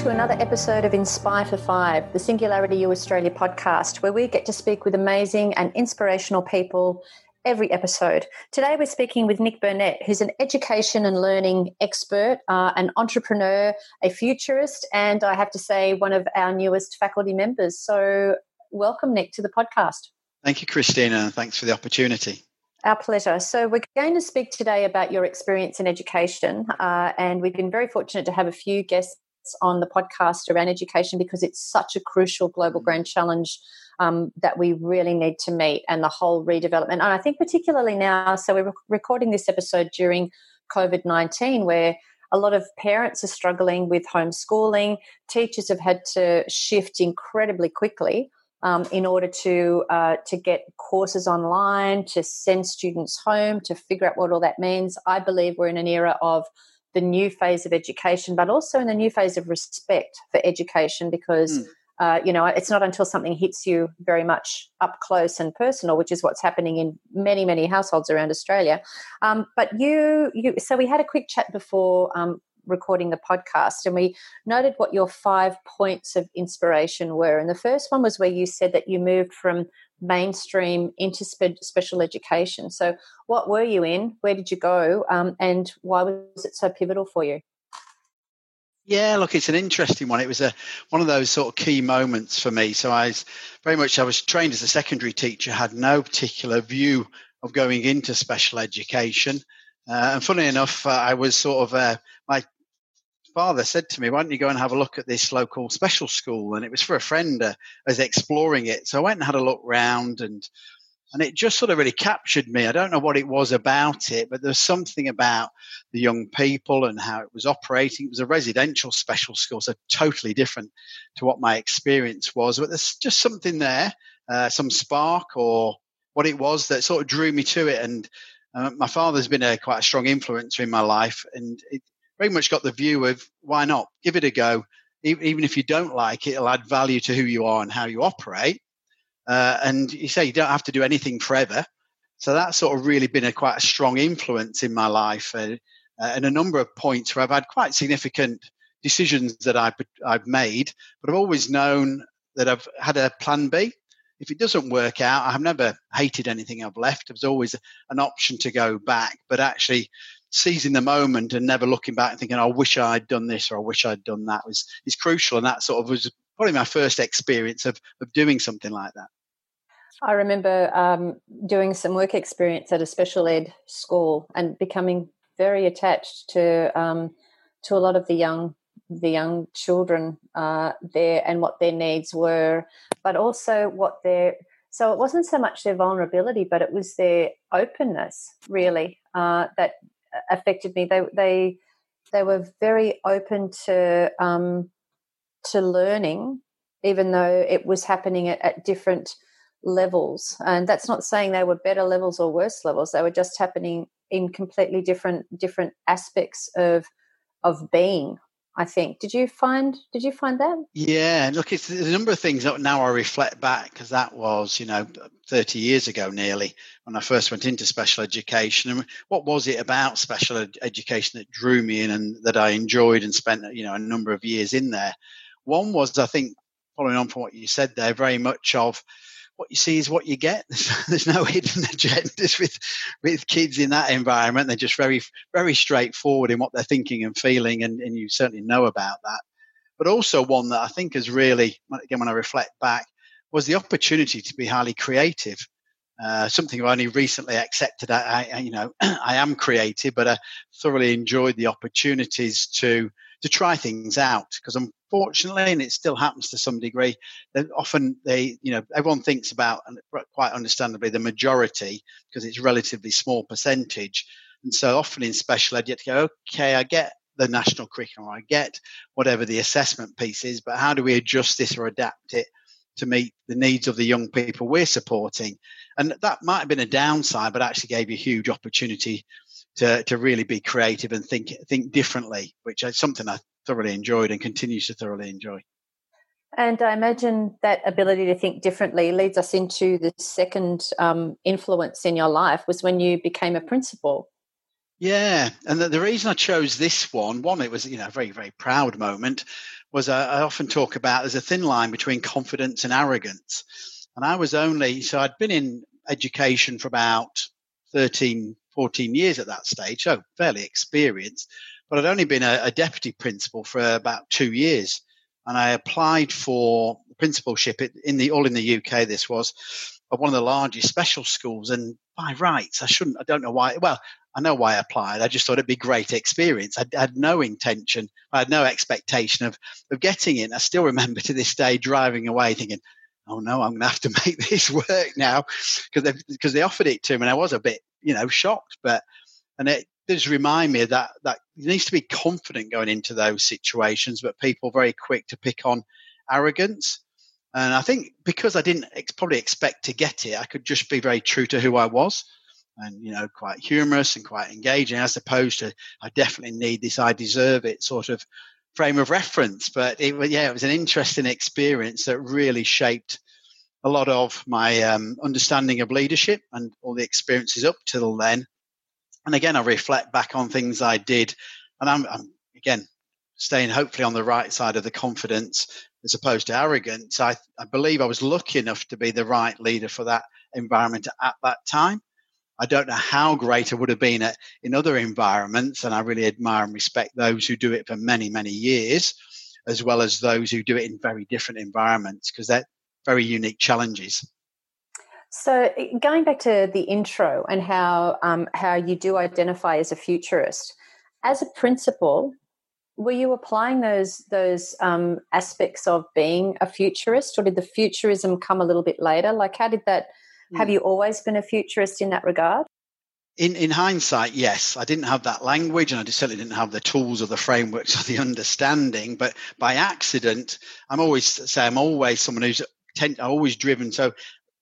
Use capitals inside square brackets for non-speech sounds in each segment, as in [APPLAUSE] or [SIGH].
to another episode of Inspire for Five, the Singularity U Australia podcast, where we get to speak with amazing and inspirational people every episode. Today, we're speaking with Nick Burnett, who's an education and learning expert, uh, an entrepreneur, a futurist, and I have to say, one of our newest faculty members. So, welcome, Nick, to the podcast. Thank you, Christina. Thanks for the opportunity. Our pleasure. So, we're going to speak today about your experience in education, uh, and we've been very fortunate to have a few guests on the podcast around education because it's such a crucial global mm. grand challenge um, that we really need to meet and the whole redevelopment. And I think, particularly now, so we're recording this episode during COVID 19, where a lot of parents are struggling with homeschooling. Teachers have had to shift incredibly quickly um, in order to uh, to get courses online, to send students home, to figure out what all that means. I believe we're in an era of the new phase of education, but also in the new phase of respect for education because. Mm. Uh, you know, it's not until something hits you very much up close and personal, which is what's happening in many, many households around Australia. Um, but you, you, so we had a quick chat before um, recording the podcast, and we noted what your five points of inspiration were. And the first one was where you said that you moved from mainstream into spe- special education. So, what were you in? Where did you go? Um, and why was it so pivotal for you? Yeah, look, it's an interesting one. It was a one of those sort of key moments for me. So I was very much I was trained as a secondary teacher, had no particular view of going into special education. Uh, and funny enough, uh, I was sort of uh, my father said to me, "Why don't you go and have a look at this local special school?" And it was for a friend uh, as exploring it. So I went and had a look round, and and it just sort of really captured me. I don't know what it was about it, but there's something about the young people and how it was operating. It was a residential special school, so totally different to what my experience was. But there's just something there, uh, some spark or what it was that sort of drew me to it. And uh, my father's been a quite a strong influencer in my life, and it, very much got the view of why not give it a go. Even if you don't like it, it'll add value to who you are and how you operate. Uh, and you say you don't have to do anything forever. So that's sort of really been a quite a strong influence in my life, uh, and a number of points where I've had quite significant decisions that I've I've made, but I've always known that I've had a plan B. If it doesn't work out, I've never hated anything I've left. There's always an option to go back, but actually seizing the moment and never looking back and thinking, I wish I'd done this or I wish I'd done that was is crucial. And that sort of was probably my first experience of, of doing something like that. I remember um, doing some work experience at a special ed school and becoming very attached to um, to a lot of the young the young children uh, there and what their needs were, but also what their so it wasn't so much their vulnerability, but it was their openness really uh, that affected me. They they they were very open to um, to learning, even though it was happening at, at different levels. And that's not saying they were better levels or worse levels. They were just happening in completely different different aspects of of being I think. Did you find Did you find that? Yeah, look, it's a number of things that now I reflect back because that was, you know, thirty years ago nearly when I first went into special education. And what was it about special ed- education that drew me in and that I enjoyed and spent, you know, a number of years in there? One was, I think, following on from what you said there, very much of what you see is what you get. [LAUGHS] There's, no [LAUGHS] hidden agendas with with kids in that environment. They're just very very straightforward in what they're thinking and feeling, and, and you certainly know about that. But also one that I think has really, again, when I reflect back, was the opportunity to be highly creative. Uh, something I've only recently accepted. I, I you know, [CLEARS THROAT] I am creative, but I thoroughly enjoyed the opportunities to to try things out because unfortunately, and it still happens to some degree, that often they, you know, everyone thinks about, and quite understandably, the majority because it's relatively small percentage. And so often in special ed, you have to go, okay, I get the national curriculum, I get whatever the assessment piece is, but how do we adjust this or adapt it to meet the needs of the young people we're supporting? And that might have been a downside, but actually gave you a huge opportunity to, to really be creative and think think differently, which is something I thoroughly enjoyed and continues to thoroughly enjoy. And I imagine that ability to think differently leads us into the second um, influence in your life was when you became a principal. Yeah, and the, the, reason I chose this one, one, it was you know a very very proud moment, was uh, I often talk about there's a thin line between confidence and arrogance. And I was only, so I'd been in education for about 13, 14 years at that stage, so fairly experienced. But I'd only been a, a deputy principal for about two years. And I applied for principalship in the all in the UK. This was of one of the largest special schools, and by rights, I shouldn't. I don't know why. Well, I know why I applied. I just thought it'd be great experience. I, I had no intention. I had no expectation of of getting in. I still remember to this day driving away thinking, "Oh no, I'm going to have to [LAUGHS] make this work now," because because they offered it to me, and I was a bit, you know, shocked. But and it does remind me that that needs to be confident going into those situations, but people very quick to pick on arrogance. And I think because I didn't ex- probably expect to get it, I could just be very true to who I was and, you know, quite humorous and quite engaging, as opposed to I definitely need this, I deserve it sort of frame of reference. But it, yeah, it was an interesting experience that really shaped a lot of my um, understanding of leadership and all the experiences up till then. And again, I reflect back on things I did, and I'm, I'm again staying hopefully on the right side of the confidence as opposed to arrogance. I, I believe I was lucky enough to be the right leader for that environment at that time. I don't know how great I would have been at in other environments, and I really admire and respect those who do it for many, many years, as well as those who do it in very different environments because they're very unique challenges. So, going back to the intro and how um, how you do identify as a futurist, as a principal, were you applying those those um, aspects of being a futurist, or did the futurism come a little bit later? Like, how did that? Have hmm. you always been a futurist in that regard? In in hindsight, yes, I didn't have that language, and I certainly didn't have the tools or the frameworks [LAUGHS] or the understanding. But by accident, I'm always say I'm always someone who's tend, always driven. So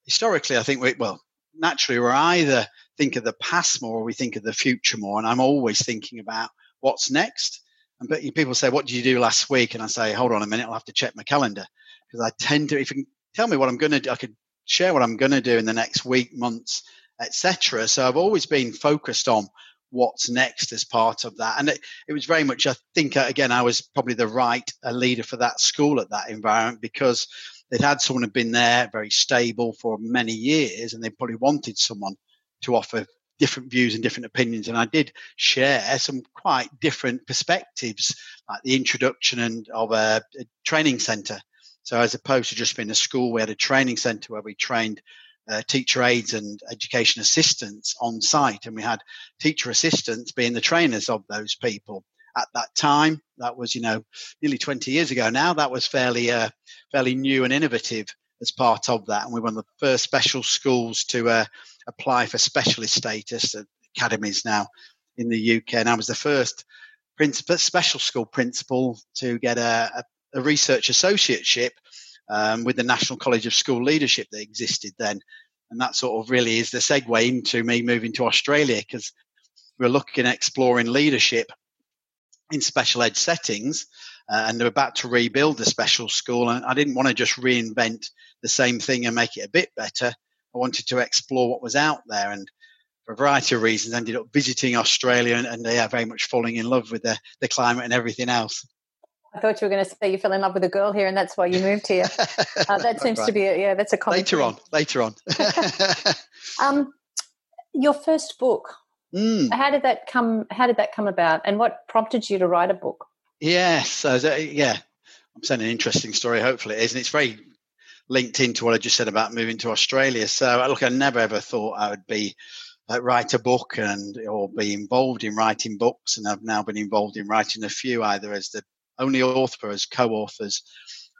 historically, I think we well naturally we're either think of the past more or we think of the future more, and I'm always thinking about what's next. And but people say, "What did you do last week?" And I say, "Hold on a minute, I'll have to check my calendar because I tend to. If you can tell me what I'm going to do, I could share what I'm going to do in the next week, months, etc. So I've always been focused on what's next as part of that, and it, it was very much. I think uh, again, I was probably the right leader for that school at that environment because they'd had someone who'd been there very stable for many years, and they probably wanted someone to offer different views and different opinions. And I did share some quite different perspectives, like the introduction and of a, a training centre. So as opposed to just being a school, we had a training centre where we trained uh, teacher aides and education assistants on site, and we had teacher assistants being the trainers of those people. At that time, that was you know nearly 20 years ago. Now that was fairly uh, fairly new and innovative as part of that, and we were one of the first special schools to uh, apply for specialist status at academies now in the UK. And I was the first principal, special school principal to get a, a, a research associateship um, with the National College of School Leadership that existed then. And that sort of really is the segue into me moving to Australia because we're looking at exploring leadership in special ed settings. Uh, and they're about to rebuild the special school. And I didn't want to just reinvent the same thing and make it a bit better. I wanted to explore what was out there. And for a variety of reasons, ended up visiting Australia and, and yeah, very much falling in love with the, the climate and everything else. I thought you were going to say you fell in love with a girl here, and that's why you moved here. [LAUGHS] Uh, that seems right. to be a, yeah, that's a common later on. Later on. [LAUGHS] um, your first book. Mm. How did that come? How did that come about, and what prompted you to write a book? Yes, uh, yeah, I'm saying an interesting story. Hopefully, it is, and it's very linked into what I just said about moving to Australia. So, look, I never ever thought I would be uh, write a book and or be involved in writing books, and I've now been involved in writing a few, either as the only author, or as co-authors.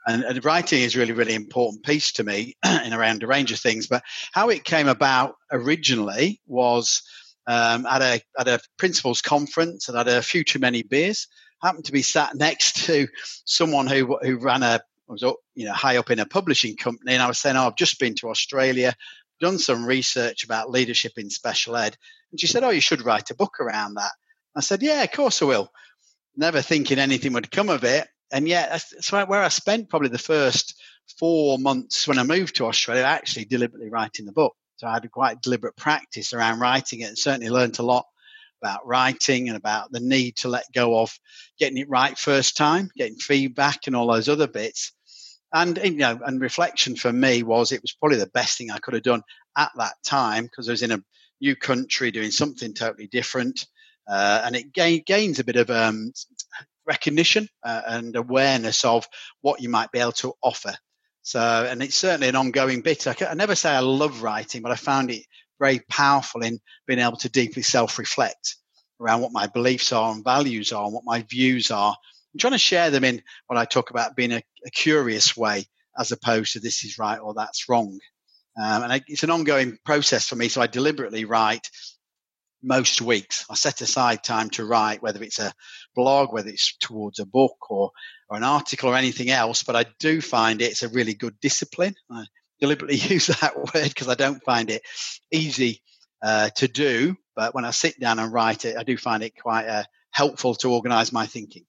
And, and writing is really, really important piece to me [CLEARS THROAT] in around a range of things. But how it came about originally was um, at a at a principals conference and had a few too many beers. Happened to be sat next to someone who who ran a was you know high up in a publishing company, and I was saying, "Oh, I've just been to Australia, done some research about leadership in special ed," and she said, "Oh, you should write a book around that." I said, "Yeah, of course I will." Never thinking anything would come of it, and yet that's where I spent probably the first four months when I moved to Australia, actually deliberately writing the book. So I had quite deliberate practice around writing it, and certainly learned a lot about writing and about the need to let go of getting it right first time, getting feedback and all those other bits. And you know, and reflection for me was it was probably the best thing I could have done at that time because I was in a new country doing something totally different, uh, and it gain, gains a bit of um, recognition uh, and awareness of what you might be able to offer. So, and it's certainly an ongoing bit. I, I never say I love writing, but I found it very powerful in being able to deeply self-reflect around what my beliefs are and values are and what my views are. I'm trying to share them in what I talk about being a, a curious way, as opposed to this is right or that's wrong. Um, and I, it's an ongoing process for me. So I deliberately write most weeks. I set aside time to write, whether it's a blog, whether it's towards a book or, or an article or anything else. But I do find it's a really good discipline. I deliberately [LAUGHS] use that word because I don't find it easy uh, to do. But when I sit down and write it, I do find it quite uh, helpful to organize my thinking.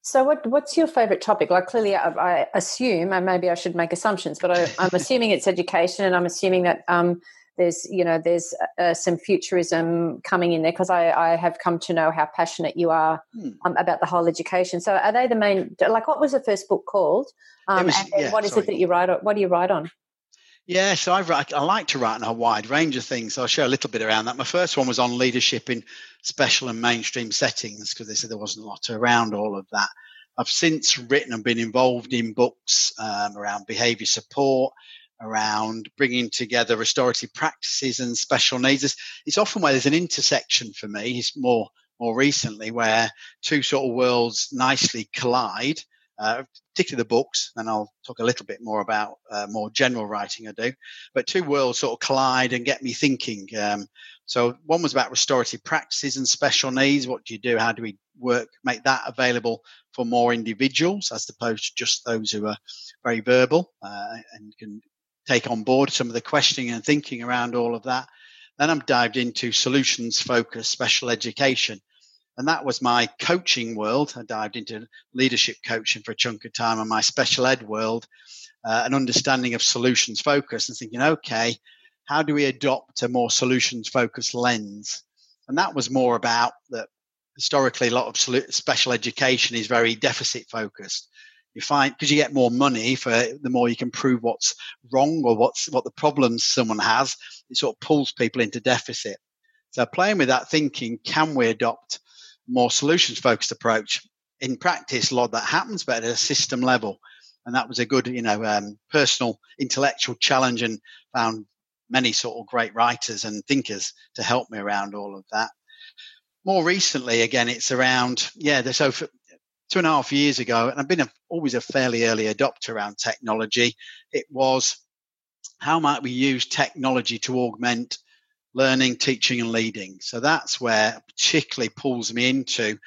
So, what, what's your favorite topic? Like, clearly, I, I, assume, and maybe I should make assumptions, but I, am assuming it's education, and I'm assuming that um, there's, you know, there's uh, some futurism coming in there because I, I, have come to know how passionate you are hmm. um, about the whole education. So, are they the main? Like, what was the first book called? Um, was, and yeah, what is sorry. it that you write? On, what do you write on? Yeah, so I write, I like to write on a wide range of things. So I'll share a little bit around that. My first one was on leadership in special and mainstream settings because they said there wasn't a lot around all of that. I've since written and been involved in books um, around behaviour support, around bringing together restorative practices and special needs. It's, it's often where there's an intersection for me. It's more more recently where two sort of worlds nicely collide uh, particularly the books, and I'll talk a little bit more about uh, more general writing I do. But two worlds sort of collide and get me thinking. Um, so one was about restorative practices and special needs. What do you do? How do we work, make that available for more individuals as opposed to just those who are very verbal uh, and can take on board some of the questioning and thinking around all of that. Then I'm dived into solutions focused special education and that was my coaching world. I dived into leadership coaching for a chunk of time and my special ed world, uh, an understanding of solutions focus and thinking, okay, how do we adopt a more solutions focused lens? And that was more about that historically a lot of special education is very deficit focused. You find because you get more money for the more you can prove what's wrong or what's what the problems someone has, it sort of pulls people into deficit. So playing with that thinking, can we adopt more solutions focused approach. In practice, a lot that happens, but at a system level. And that was a good, you know, um, personal intellectual challenge and found many sort of great writers and thinkers to help me around all of that. More recently, again, it's around, yeah, so for two and a half years ago, and I've been a, always a fairly early adopter around technology. It was how might we use technology to augment learning, teaching, and leading. So that's where particularly pulls me into.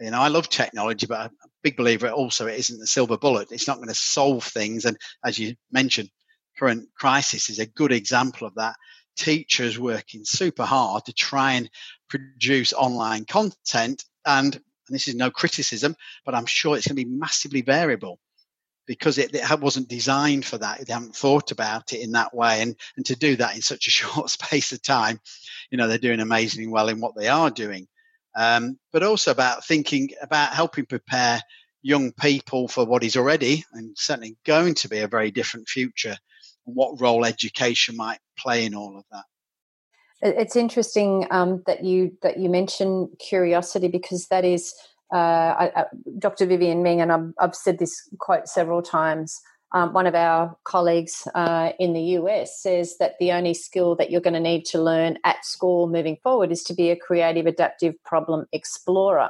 You know, I love technology, but I'm a big believer it also it isn't the silver bullet. It's not going to solve things. And as you mentioned, current crisis is a good example of that. Teachers working super hard to try and produce online content and and this is no criticism, but I'm sure it's going to be massively variable because it, it, wasn't designed for that. They haven't thought about it in that way. And, and to do that in such a [LAUGHS] short space of time, you know, they're doing amazingly well in what they are doing. Um, but also about thinking about helping prepare young people for what is already and certainly going to be a very different future and what role education might play in all of that. It's interesting um, that you that you mention curiosity because that is uh, I, Dr. Vivienne Ming, and I've, I've, said this quote several times. Um, one of our colleagues uh, in the US says that the only skill that you're going to need to learn at school moving forward is to be a creative, adaptive problem explorer.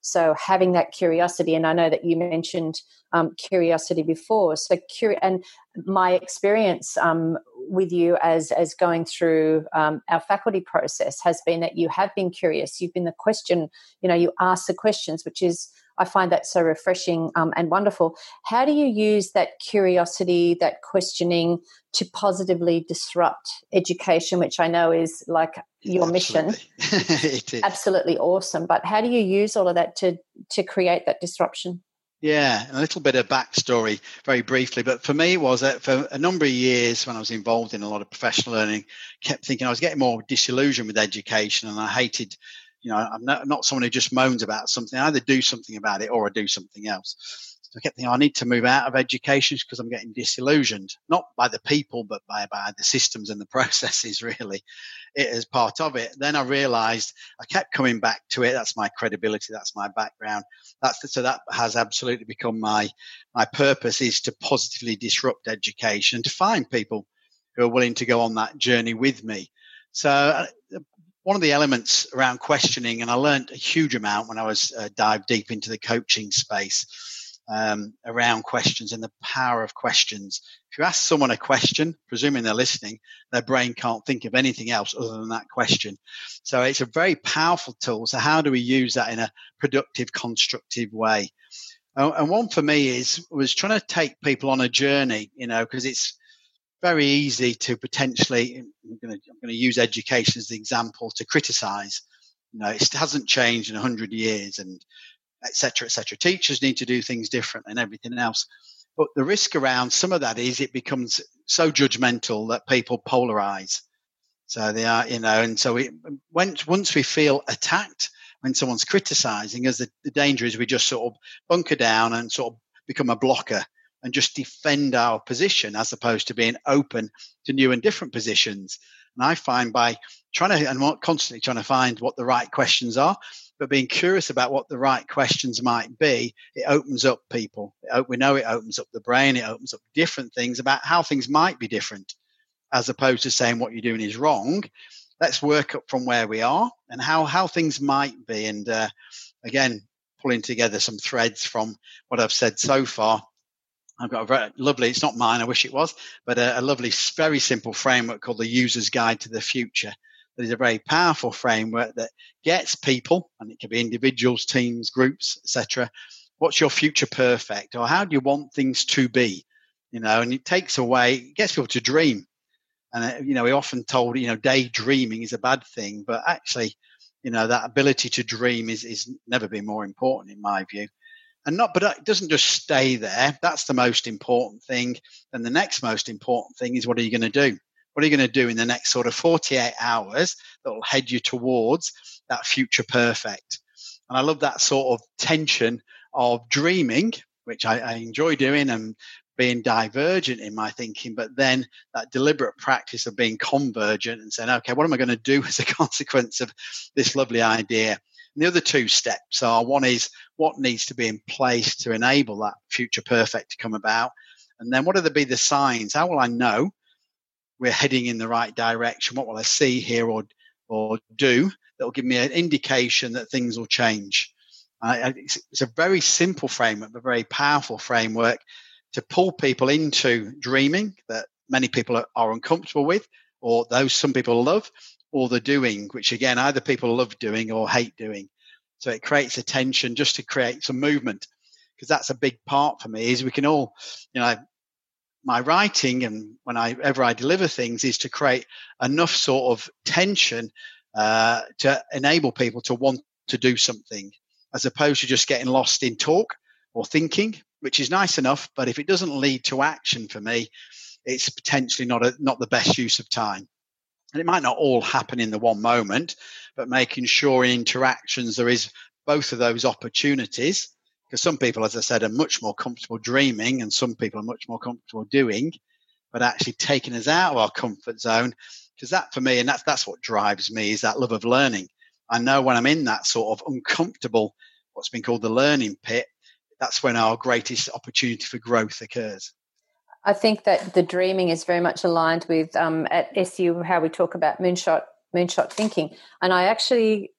So having that curiosity, and I know that you mentioned um, curiosity before. So curi- and my experience um, with you as as going through um, our faculty process has been that you have been curious. You've been the question. You know, you ask the questions, which is I find that so refreshing um, and wonderful. How do you use that curiosity, that questioning, to positively disrupt education, which I know is like your Absolutely. [LAUGHS] mission? Absolutely awesome. But how do you use all of that to to create that disruption? Yeah, a little bit of backstory, very briefly. But for me, it was that for a number of years when I was involved in a lot of professional learning, kept thinking I was getting more disillusioned with education, and I hated You know, I'm not, not someone who just moans about something. I either do something about it or I do something else. So I kept thinking, I need to move out of education because I'm getting disillusioned, not by the people, but by, by the systems and the [LAUGHS] processes, really, it as part of it. Then I realized I kept coming back to it. That's my credibility. That's my background. That's the, so that has absolutely become my, my purpose is to positively disrupt education, to find people who are willing to go on that journey with me. So uh, one of the elements around questioning, and I learned a huge amount when I was uh, dived deep into the coaching space um, around questions and the power of questions. If you ask someone a question, presuming they're listening, their brain can't think of anything else other than that question. So it's a very powerful tool. So how do we use that in a productive, constructive way? And one for me is was trying to take people on a journey, you know, because it's very easy to potentially. I'm going to, use education as the example to criticize. You know, it hasn't changed in hundred years, and etc., etc. Teachers need to do things different and everything else. But the risk around some of that is it becomes so judgmental that people polarize. So they are, you know, and so we, once once we feel attacked when someone's criticizing us, the, the danger is we just sort of bunker down and sort of become a blocker and just defend our position as opposed to being open to new and different positions. And I find by trying to and constantly trying to find what the right questions are, but being curious about what the right questions might be, it opens up people. We know it opens up the brain. It opens up different things about how things might be different, as opposed to saying what you're doing is wrong. Let's work up from where we are and how how things might be. And uh, again, pulling together some threads from what I've said so far. I've got a very lovely, it's not mine, I wish it was, but a, a lovely, very simple framework called the User's Guide to the Future is a very powerful framework that gets people, and it can be individuals, teams, groups, etc. What's your future perfect, or how do you want things to be? You know, and it takes away, it gets people to dream. And uh, you know, we often told, you know, daydreaming is a bad thing, but actually, you know, that ability to dream is is never been more important in my view. And not, but it doesn't just stay there. That's the most important thing. And the next most important thing is what are you going to do? What are you going to do in the next sort of 48 hours that will head you towards that future perfect? And I love that sort of tension of dreaming, which I, I enjoy doing and being divergent in my thinking, but then that deliberate practice of being convergent and saying, okay, what am I going to do [LAUGHS] as a consequence of this lovely idea? And the other two steps are one is what needs to be in place to enable that future perfect to come about. And then what are the be the signs? How will I know we're heading in the right direction? What will I see, hear, or or do that will give me an indication that things will change? Uh, it's, it's, a very simple framework, but very powerful framework to pull people into dreaming that many people are, are uncomfortable with, or those some people love, or the doing, which again either people love doing or hate doing. So it creates a tension just to create some movement because that's a big part for me is we can all you know my writing and whenever I deliver things is to create enough sort of tension uh, to enable people to want to do something as opposed to just getting lost in talk or thinking, which is nice enough. But if it doesn't lead to action for me, it's potentially not a, not the best use of time. And it might not all happen in the one moment, but making sure in interactions there is both of those opportunities because some people, as I said, are much more comfortable dreaming and some people are much more comfortable doing, but actually taking us out of our comfort zone. Because that for me, and that's, that's what drives me, is that love of learning. I know when I'm in that sort of uncomfortable, what's been called the learning pit, that's when our greatest opportunity for growth occurs. I think that the dreaming is very much aligned with um, at SU how we talk about moonshot moonshot thinking, and I actually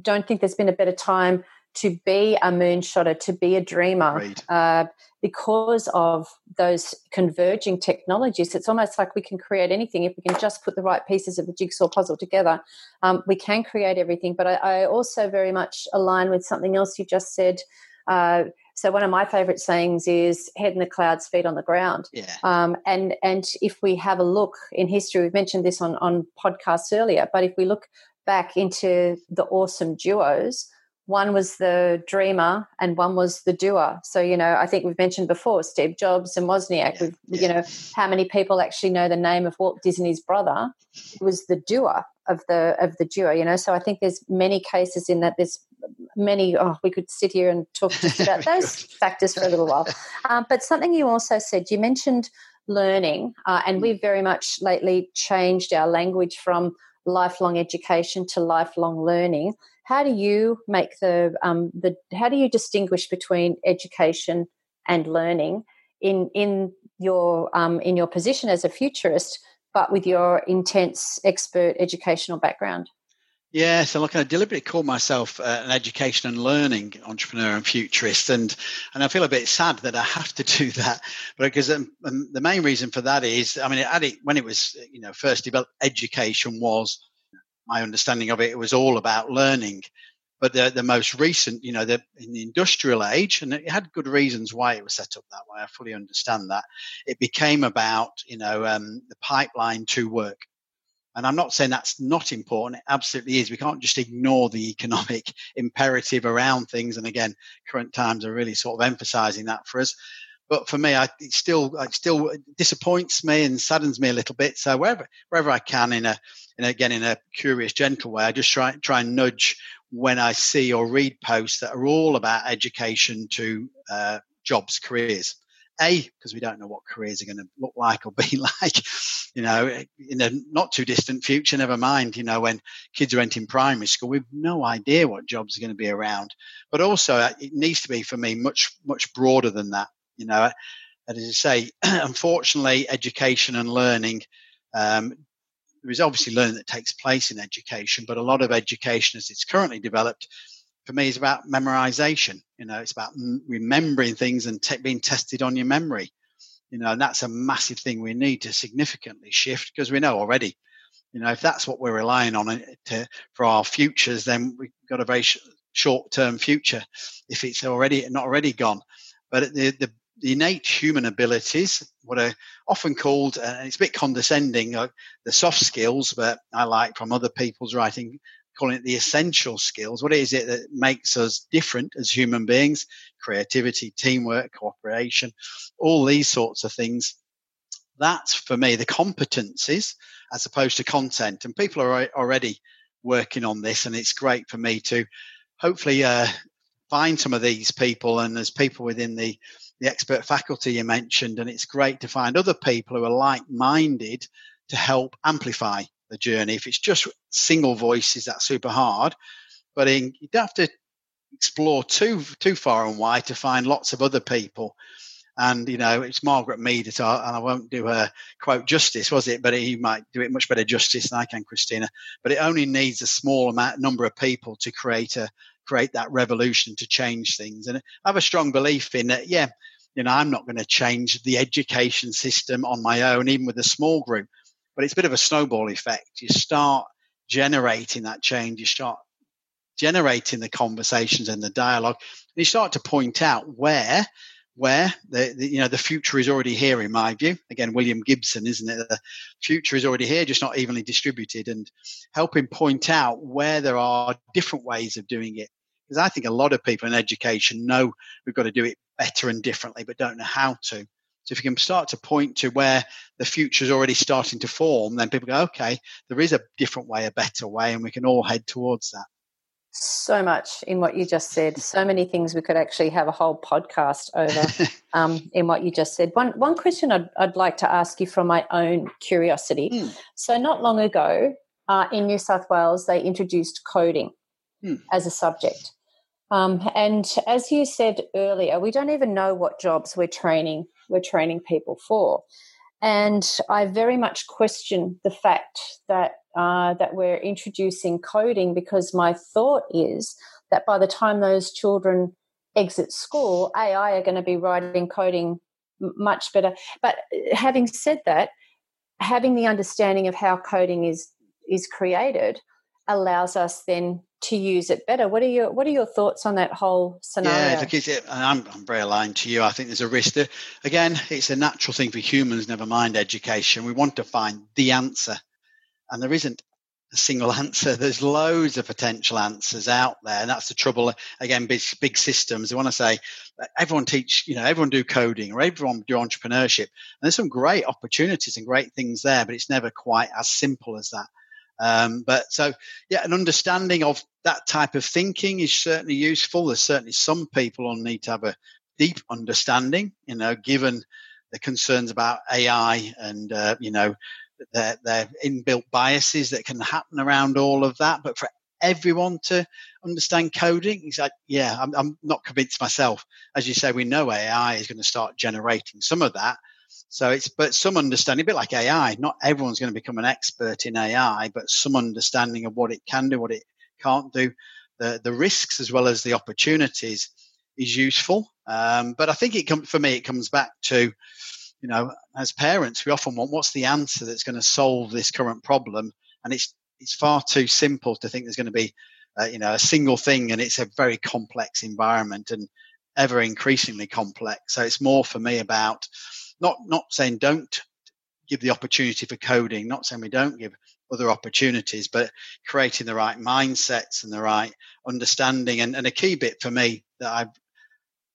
don't think there's been a better time to be a moonshotter, to be a dreamer, uh, because of those converging technologies. It's almost like we can create anything if we can just put the right pieces of the jigsaw puzzle together. Um, we can create everything. But I, I, also very much align with something else you just said. Uh, so one of my favorite sayings is "head in the clouds, feet on the ground." Yeah. Um, and and if we have a look in history, we've mentioned this on on podcasts earlier. But if we look back into the awesome duos, one was the dreamer and one was the doer. So, you know, I think we've mentioned before Steve Jobs and Wozniak. Yeah. You know, how many people actually know the name of Walt Disney's brother? It was the doer. of the of the duo. You know, so I think there's many cases in that. There's many. Oh, we could sit here and talk just [LAUGHS] about those factors for a little while. [LAUGHS] Um, but something you also said, you mentioned learning, uh, and mm. we've very much lately changed our language from lifelong education to lifelong learning. How do you make the um, the how do you distinguish between education and learning in in your um, in your position as a futurist, but with your intense expert educational background? Yeah, so look, I deliberately call myself uh, an education and learning entrepreneur and futurist, and and I feel a bit sad that I have to [LAUGHS] do that, because um, um, the main reason for that is, I mean, it, when it was you know first developed, education was my understanding of it. It was all about learning, but the the most recent, you know, the in the industrial age, and it had good reasons why it was set up that way. I fully understand that. It became about you know um, the pipeline to work and I'm not saying that's not important. It absolutely is. We can't just ignore the economic [LAUGHS] imperative around things. And again, current times are really sort of emphasizing that for us. But for me, I, it still it still disappoints me and saddens me a little bit. So wherever wherever I can, in a, in a, again in a curious, gentle way, I just try try and nudge when I see or read posts that are all about education to uh, jobs, careers. A, because we don't know what careers are going to look like or [LAUGHS] be like, you know, in a not too distant future, never mind, you know, when kids are entering primary school, we've no idea what jobs are going to be around. But also, uh, it needs to be for me much, much broader than that, you know. And as I say, [CLEARS THROAT] unfortunately, education and learning, um, there is obviously learning that takes place in education, but a lot of education as it's currently developed for me is about memorization. You know, it's about remembering things and te- being tested on your memory. You know, and that's a massive thing we need to significantly shift because we know already. You know, if that's what we're relying on uh, to, for our futures, then we've got a very sh- short-term future. If it's already not already gone, but the, the the innate human abilities, what are often called, uh, and it's a bit condescending, uh, the soft skills, but I like from other people's writing, calling it the essential skills. What is it that makes us different as human beings? Creativity, teamwork, cooperation, all these sorts of things. That's for me the competencies as opposed to content. And people are already working on this, and it's great for me to hopefully uh, find some of these people. And there's people within the the expert faculty you mentioned, and it's great to find other people who are like minded to help amplify the journey. If it's just single voices, that's super hard. But in, you don't have to explore too too far and wide to find lots of other people. And you know, it's Margaret Mead, and I won't do her quote justice, was it? But he might do it much better justice than I can, Christina. But it only needs a small amount number of people to create a create that revolution to change things. And I have a strong belief in that. Yeah, you know, I'm not going to change the education system on my own, even with a small group but it's a bit of a snowball effect. You start generating that change, you start generating the conversations and the dialogue, and you start to point out where where the, the, you know the future is already here in my view again william gibson isn't it the future is already here just not evenly distributed and helping point out where there are different ways of doing it because i think a lot of people in education know we've got to do it better and differently but don't know how to so if you can start to point to where the future is already starting to form, then people go, okay, there is a different way, a better way, and we can all head towards that. So much in what you just said. So many things we could actually have a whole podcast over [LAUGHS] um, in what you just said. One one question I'd, I'd like to ask you from my own curiosity. Mm. So not long ago uh, in New South Wales, they introduced coding mm. as a subject. Um, and as you said earlier, we don't even know what jobs we're training we're training people for. And I very much question the fact that uh, that we're introducing coding because my thought is that by the time those children exit school, AI are going to be writing coding much better. But uh, having said that, having the understanding of how coding is is created allows us then to use it better. What are your What are your thoughts on that whole scenario? Yeah, look, it's, I'm, I'm very aligned to you. I think there's a risk. That, again, it's a natural thing for humans. Never mind education. We want to find the answer, and there isn't a single [LAUGHS] answer. There's loads of potential answers out there, and that's the trouble. Again, big big systems. They want to say everyone teach, you know, everyone do coding or everyone do entrepreneurship. And there's some great opportunities and great things there, but it's never quite as simple as that. Um, but so, yeah, an understanding of that type of thinking is certainly useful. There's certainly some people will need to have a deep understanding, you know, given the concerns about AI and, uh, you know, their, their inbuilt biases that can happen around all of that. But for everyone to understand coding, he's like, yeah, I'm, I'm not convinced myself. As you say, we know AI is going to start generating some of that. So it's, but some understanding, a bit like AI, not everyone's going to become an expert in AI, but some understanding of what it can do, what it can't do, the, the risks as well as the opportunities is useful. Um, but I think it comes, for me, it comes back to, you know, as parents, we often want what's the answer that's going to solve this current problem, and it's it's far too simple to think there's going to be, uh, you know, a single thing, and it's a very complex environment. And ever increasingly complex. So it's more for me about not not saying don't give the opportunity for coding, not saying we don't give other opportunities, but creating the right mindsets and the right understanding. And, and a key bit for me that I've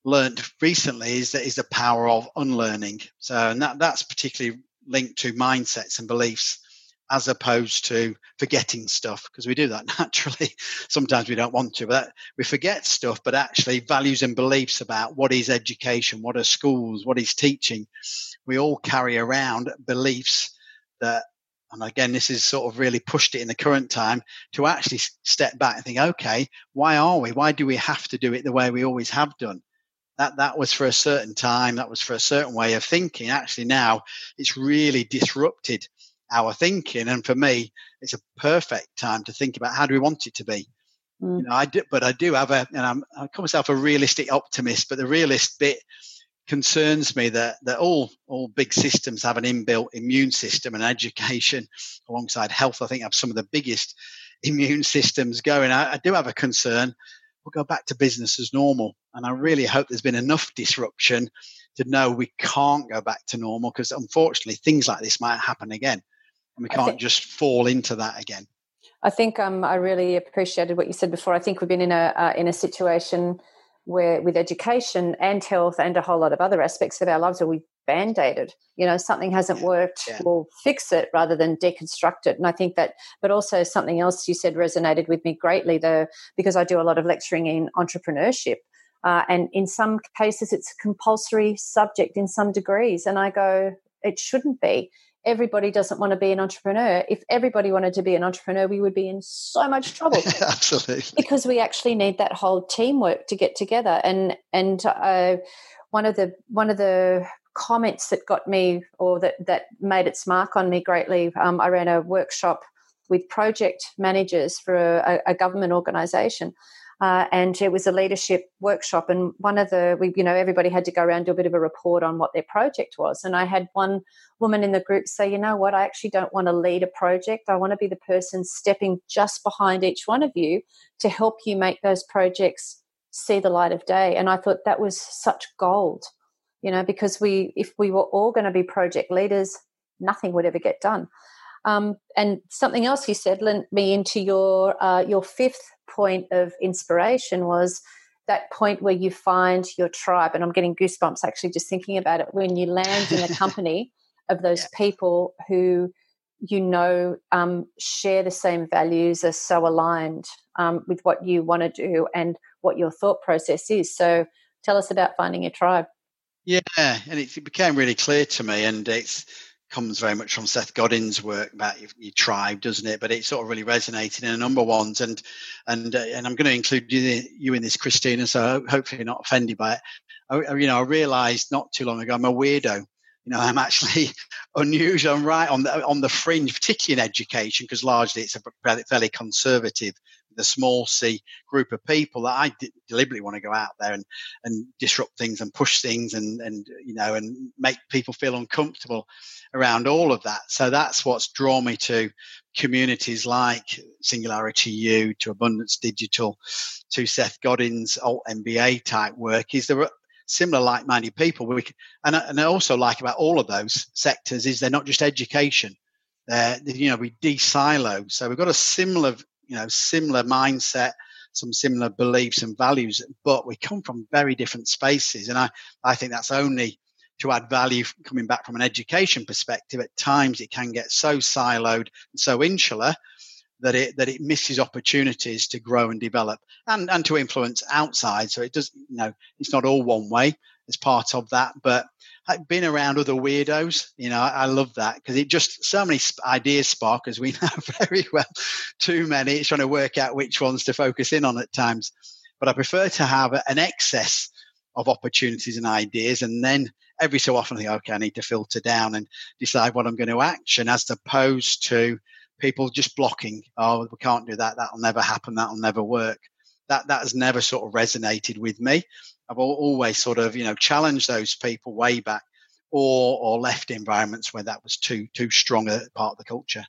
learned recently is that is the power of unlearning. So, and that, that's particularly linked to mindsets and beliefs as opposed to forgetting stuff because we do that [LAUGHS] naturally. Sometimes we don't want to, but we forget stuff, but actually values and beliefs about what is education, what are schools, what is teaching. We all carry around beliefs that, and again, this is sort of really pushed it in the current time to actually step back and think, okay, why are we? Why do we have to do it the way we always have done? that that was for a certain time that was for a certain way of thinking actually now it's really disrupted our thinking. And for me it's a perfect time to think about how do we want it to be. Mm. you know i do but i do have a and I'm, i call myself a realistic optimist but the realist bit concerns me that that all all big systems have an inbuilt immune system and education [LAUGHS] alongside health i think have some of the biggest [LAUGHS] immune systems going. I, I do have a concern. We'll go back to business as normal. And I really hope there's been enough disruption to know we can't go back to normal because unfortunately things like this might happen again and we can't think, just fall into that again. I think um, I really appreciated what you said before. I think we've been in a uh, in a situation where with education and health and a whole lot of other aspects of our lives where we band-aided you know something hasn't worked yeah. we'll fix it rather than deconstruct it and i think that but also something else you said resonated with me greatly though because i do a lot of lecturing in entrepreneurship uh, and in some cases it's a compulsory subject in some degrees and i go it shouldn't be everybody doesn't want to be an entrepreneur. If everybody wanted to be an entrepreneur, we would be in so much trouble. [LAUGHS] Absolutely. Because we actually need that whole teamwork to get together. And and uh, one of the one of the comments that got me or that that made its mark on me greatly. Um, I ran a workshop with project managers for a, a government organisation. Uh, and it was a leadership workshop, and one of the we, you know, everybody had to go around do a bit of a report on what their project was. And I had one woman in the group say, "You know what? I actually don't want to lead a project. I want to be the person stepping just behind each one of you to help you make those projects see the light of day." And I thought that was such gold you know, because we, if we were all going to be project leaders, nothing would ever get done. Um, and something else you said lent me into your uh, your fifth point of inspiration was that point where you find your tribe. And I'm getting goosebumps actually just thinking about it. When you land in a [LAUGHS] company of those yeah. people who you know um, share the same values, are so aligned um, with what you want to do and what your thought process is. So tell us about finding your tribe. Yeah, and it, became really clear to me, and it comes very much from Seth Godin's work about your, your, tribe, doesn't it? But it sort of really resonated in a number of ones, and and uh, and I'm going to include you, you in this, Christina. So hopefully you're not offended by it. I, you know, I realised not too long ago I'm a weirdo. You know, I'm actually [LAUGHS] unusual. I'm right on the on the fringe, particularly in education, because largely it's a fairly conservative the small c group of people that I d- deliberately want to go out there and, and disrupt things and push things and, and, you know, and make people feel uncomfortable around all of that. So that's what's drawn me to communities like Singularity U, to Abundance Digital, to Seth Godin's alt MBA type work is there are similar like-minded people. We and, and I also like about all of those sectors is they're not just education. They're, you know, we de-silo. So we've got a similar you know similar mindset some similar beliefs and values but we come from very different spaces and i i think that's only to add value coming back from an education perspective at times it can get so siloed and so insular that it that it misses opportunities to grow and develop and and to influence outside. So it does, you know, it's not all one way as part of that, but being around other weirdos, you know, I, I love that because it just so many ideas spark, as we [LAUGHS] know very well. Too many. It's trying to work out which ones to focus in on at times. But I prefer to have an excess of opportunities and ideas, and then every so often I think, okay, I need to filter down and decide what I'm going to action, as opposed to people just blocking. Oh, we can't do that. That'll never happen. That'll never work. That that has never sort of resonated with me. I've always sort of you know challenged those people way back, or or left environments where that was too too strong a part of the culture.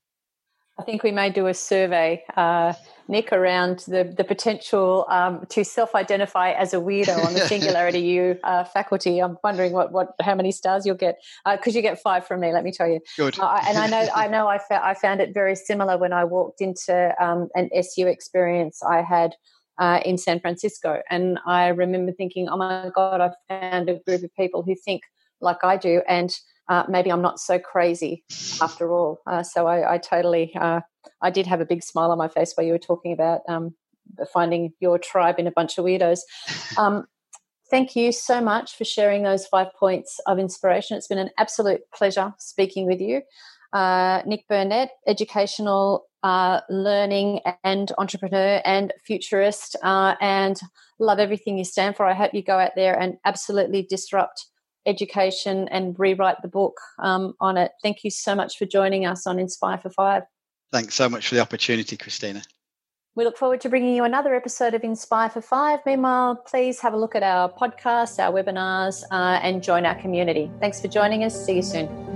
I think we may do a survey, uh, Nick, around the, the potential um, to self-identify as a weirdo on the [LAUGHS] Singularity U uh, faculty. I'm wondering what, what how many stars you'll get because uh, you get five from me. Let me tell you. Good. Uh, and I know I know I, fa- I found it very similar when I walked into um, an SU experience I had. Uh, in San Francisco, and I remember thinking, "Oh my God, I found a group of people who think like I do, and uh, maybe I'm not so crazy after all. Uh, so I, I totally, uh, I did have a big smile on my face while you were talking about um, finding your tribe in a bunch of weirdos. Um, thank you so much for sharing those five points of inspiration. It's been an absolute pleasure speaking with you. Uh, Nick Burnett, educational uh, learning and entrepreneur and futurist, uh, and love everything you stand for. I hope you go out there and absolutely disrupt education and rewrite the book um, on it. Thank you so much for joining us on Inspire for Five. Thanks so much for the opportunity, Christina. We look forward to bringing you another episode of Inspire for Five. Meanwhile, please have a look at our podcasts, our webinars, uh, and join our community. Thanks for joining us. See you soon.